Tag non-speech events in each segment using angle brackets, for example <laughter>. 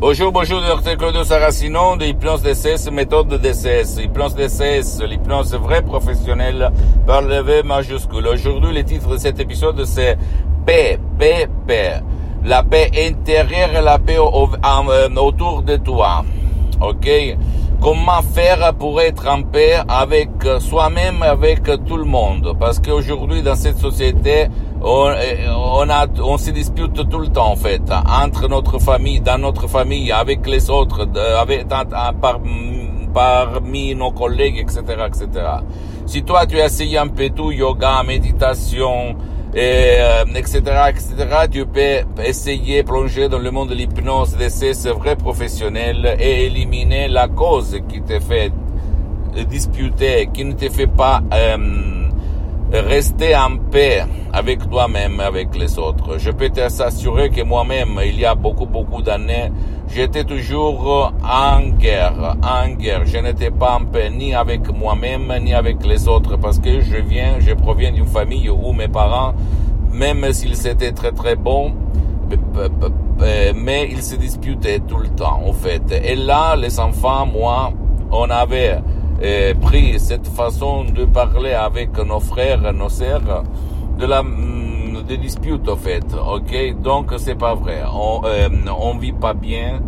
Bonjour, bonjour, docteur Claudio Saracino de l'hypnose DCS, méthode de DCS. Hypnose DCS, l'hypnose vraie professionnelle par le V majuscule. Aujourd'hui, le titre de cet épisode, c'est P, P, P. La paix intérieure et la paix euh, autour de toi. Ok? Comment faire pour être en paix avec soi-même, avec tout le monde? Parce qu'aujourd'hui, dans cette société, on, on, a, on se dispute tout le temps, en fait, entre notre famille, dans notre famille, avec les autres, avec, par, parmi nos collègues, etc., etc. Si toi, tu as essayé un peu tout, yoga, méditation, et, euh, etc., etc., tu peux essayer plonger dans le monde de l'hypnose, de ces vrais professionnels et éliminer la cause qui te fait disputer, qui ne te fait pas euh, rester en paix avec toi-même, avec les autres. Je peux t'assurer que moi-même, il y a beaucoup, beaucoup d'années, j'étais toujours en guerre, en guerre. Je n'étais pas en paix ni avec moi-même, ni avec les autres, parce que je viens, je proviens d'une famille où mes parents, même s'ils étaient très, très bons, mais ils se disputaient tout le temps, en fait. Et là, les enfants, moi, on avait pris cette façon de parler avec nos frères, nos sœurs, de la mm, de dispute en fait, ok? Donc c'est pas vrai. On euh, on vit pas bien,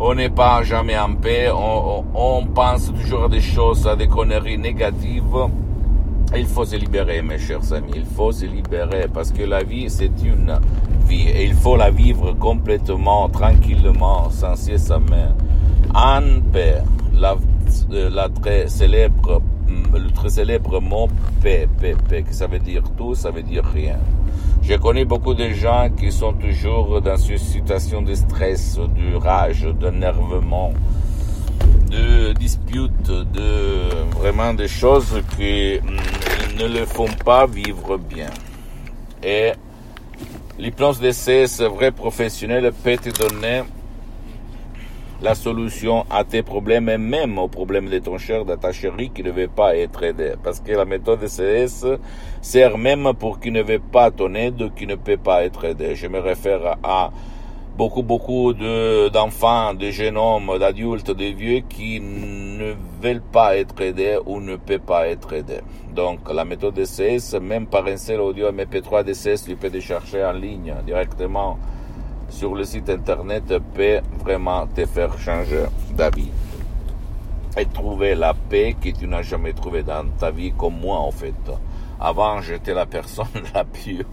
on n'est pas jamais en paix, on, pense toujours à des choses, à des conneries négatives. Il faut se libérer, mes chers amis. Il faut se libérer parce que la vie c'est une vie et il faut la vivre complètement, tranquillement, sans cesse en paix. La, très célèbre le très célèbre mot P, P, P, que ça veut dire tout, ça veut dire rien. Je connais beaucoup de gens qui sont toujours dans une situation de stress, de rage, d'énervement, de dispute, de vraiment des choses qui mm, ne le font pas vivre bien. Et l'hypnose d'essai, c'est vrai professionnel, peut te donner la solution à tes problèmes et même aux problèmes de ton cher, de ta chérie qui ne veut pas être aidé. Parce que la méthode CS sert même pour qui ne veut pas ton aide, qui ne peut pas être aidé. Je me réfère à beaucoup, beaucoup d'enfants, de, jeunes hommes, d'adultes, de vieux qui ne veulent pas être aidés ou ne peuvent pas être aidés. Donc, la méthode DCS, même par un seul audio MP3 DCS, tu peux te chercher en ligne directement sur le site internet peut vraiment te faire changer d'avis et trouver la paix que tu n'as jamais trouvée dans ta vie comme moi en fait. Avant, j'étais la personne <laughs> la plus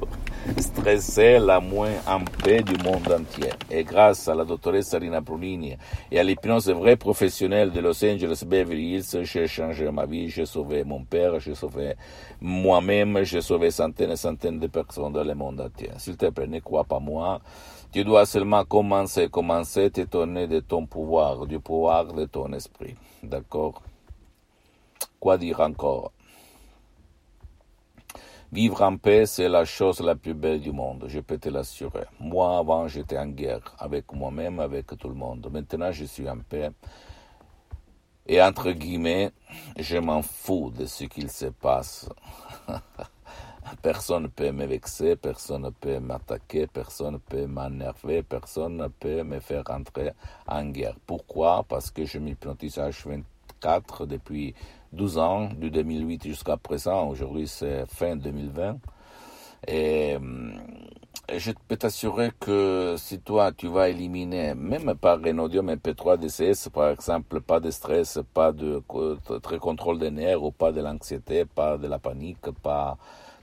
stressée, la moins en paix du monde entier. Et grâce à la doctoresse Rina Brunini et à l'hypnose vraie professionnelle de Los Angeles Beverly Hills, j'ai changé ma vie, j'ai sauvé mon père, j'ai sauvé moi-même, j'ai sauvé centaines et centaines de personnes dans le monde entier. S'il te plaît, ne crois pas moi. Tu dois seulement commencer, commencer, t'étonner de ton pouvoir, du pouvoir de ton esprit. D'accord Quoi dire encore? Vivre en paix, c'est la chose la plus belle du monde, je peux te l'assurer. Moi, avant, j'étais en guerre avec moi-même, avec tout le monde. Maintenant, je suis en paix. Et entre guillemets, je m'en fous de ce qu'il se passe. <laughs> Personne ne peut me vexer, personne ne peut m'attaquer, personne ne peut m'énerver, personne ne peut me faire entrer en guerre. Pourquoi? Parce que je m'hypnotise H24 depuis 12 ans, de 2008 jusqu'à présent. Aujourd'hui, c'est fin 2020. Et je peux t'assurer que si toi, tu vas éliminer, même par Renodium MP3 DCS, par exemple, pas de stress, pas de très contrôle des nerfs, ou pas de l'anxiété, pas de la panique, pas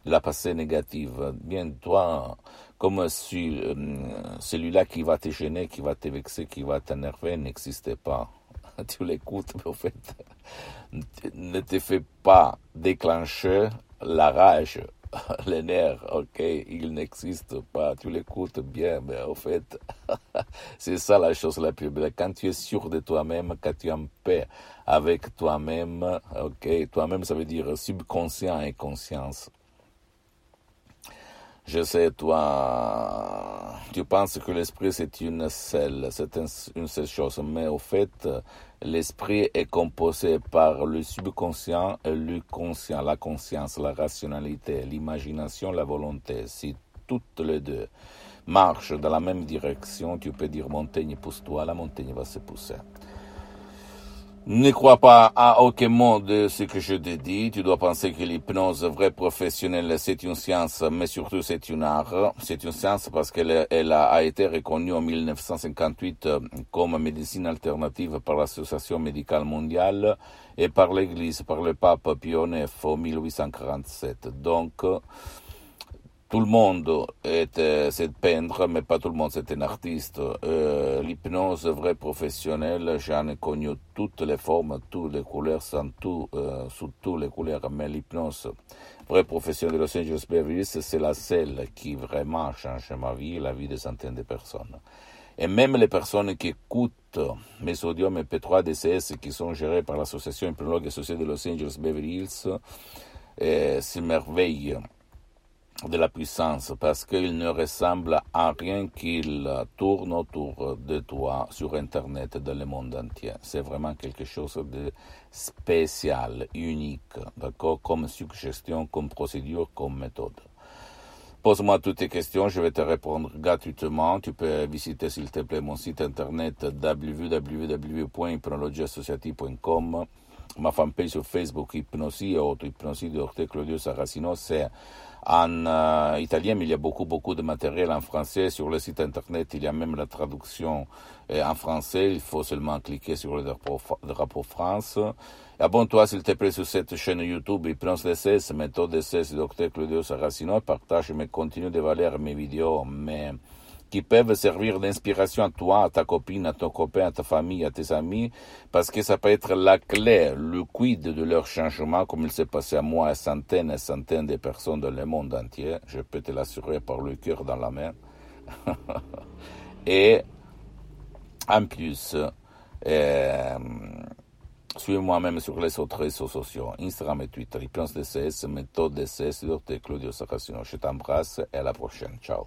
la passée négative. Bien, toi, comme si euh, celui-là qui va te gêner, qui va te vexer, qui va t'énerver n'existe pas. <laughs> tu l'écoutes, mais en fait, ne te fais pas déclencher la rage, <laughs> les nerfs, ok, il n'existe pas, tu l'écoutes bien, mais en fait, <laughs> c'est ça la chose la plus belle. Quand tu es sûr de toi-même, quand tu es en paix avec toi-même, ok, toi-même ça veut dire subconscient et conscience. Je sais, toi, tu penses que l'esprit c'est une seule, c'est une seule chose, mais au fait, l'esprit est composé par le subconscient et le conscient, la conscience, la rationalité, l'imagination, la volonté, c'est toutes les deux. marche dans la même direction, tu peux dire montagne pousse-toi, la montagne va se pousser. Ne crois pas à aucun mot de ce que je te dis. Tu dois penser que l'hypnose vraie professionnelle, c'est une science, mais surtout c'est une art. C'est une science parce qu'elle elle a été reconnue en 1958 comme médecine alternative par l'Association médicale mondiale et par l'Église, par le pape IX en 1847. Donc, tout le monde est, euh, peintre, mais pas tout le monde c'est un artiste. Euh, l'hypnose vraie professionnelle, j'en ai connu toutes les formes, toutes les couleurs, sans tout, euh, sous toutes les couleurs, mais l'hypnose vraie professionnelle de Los Angeles Beverly c'est la seule qui vraiment change ma vie et la vie de centaines de personnes. Et même les personnes qui écoutent mes audios MP3 DCS qui sont gérés par l'association Hypnologue Associée de Los Angeles Beverly Hills s'émerveillent de la puissance parce qu'il ne ressemble à rien qu'il tourne autour de toi sur Internet dans le monde entier. C'est vraiment quelque chose de spécial, unique, d'accord, comme suggestion, comme procédure, comme méthode. Pose-moi toutes tes questions, je vais te répondre gratuitement. Tu peux visiter, s'il te plaît, mon site internet www.hypnologieassociative.com ma fanpage sur Facebook, Hypnosie, auto Hypnosie de Claudio Saracino, c'est en euh, italien, mais il y a beaucoup, beaucoup de matériel en français. Sur le site internet, il y a même la traduction euh, en français. Il faut seulement cliquer sur le drapeau, France. Abonne-toi, s'il te plaît, sur cette chaîne YouTube Hypnose DCS, méthode DCS, Dr. Claudio Saracino. Partage mes contenus de valeur, mes vidéos, mais qui peuvent servir d'inspiration à toi, à ta copine, à ton copain, à ta famille, à tes amis, parce que ça peut être la clé, le quid de leur changement, comme il s'est passé à moi, à centaines et centaines de personnes dans le monde entier. Je peux te l'assurer par le cœur dans la main. <laughs> et en plus, euh, suis-moi même sur les autres réseaux sociaux, Instagram et Twitter, Hypnose DCS, méthode DCS, Dr. Claudio Saracino. Je t'embrasse et à la prochaine. Ciao.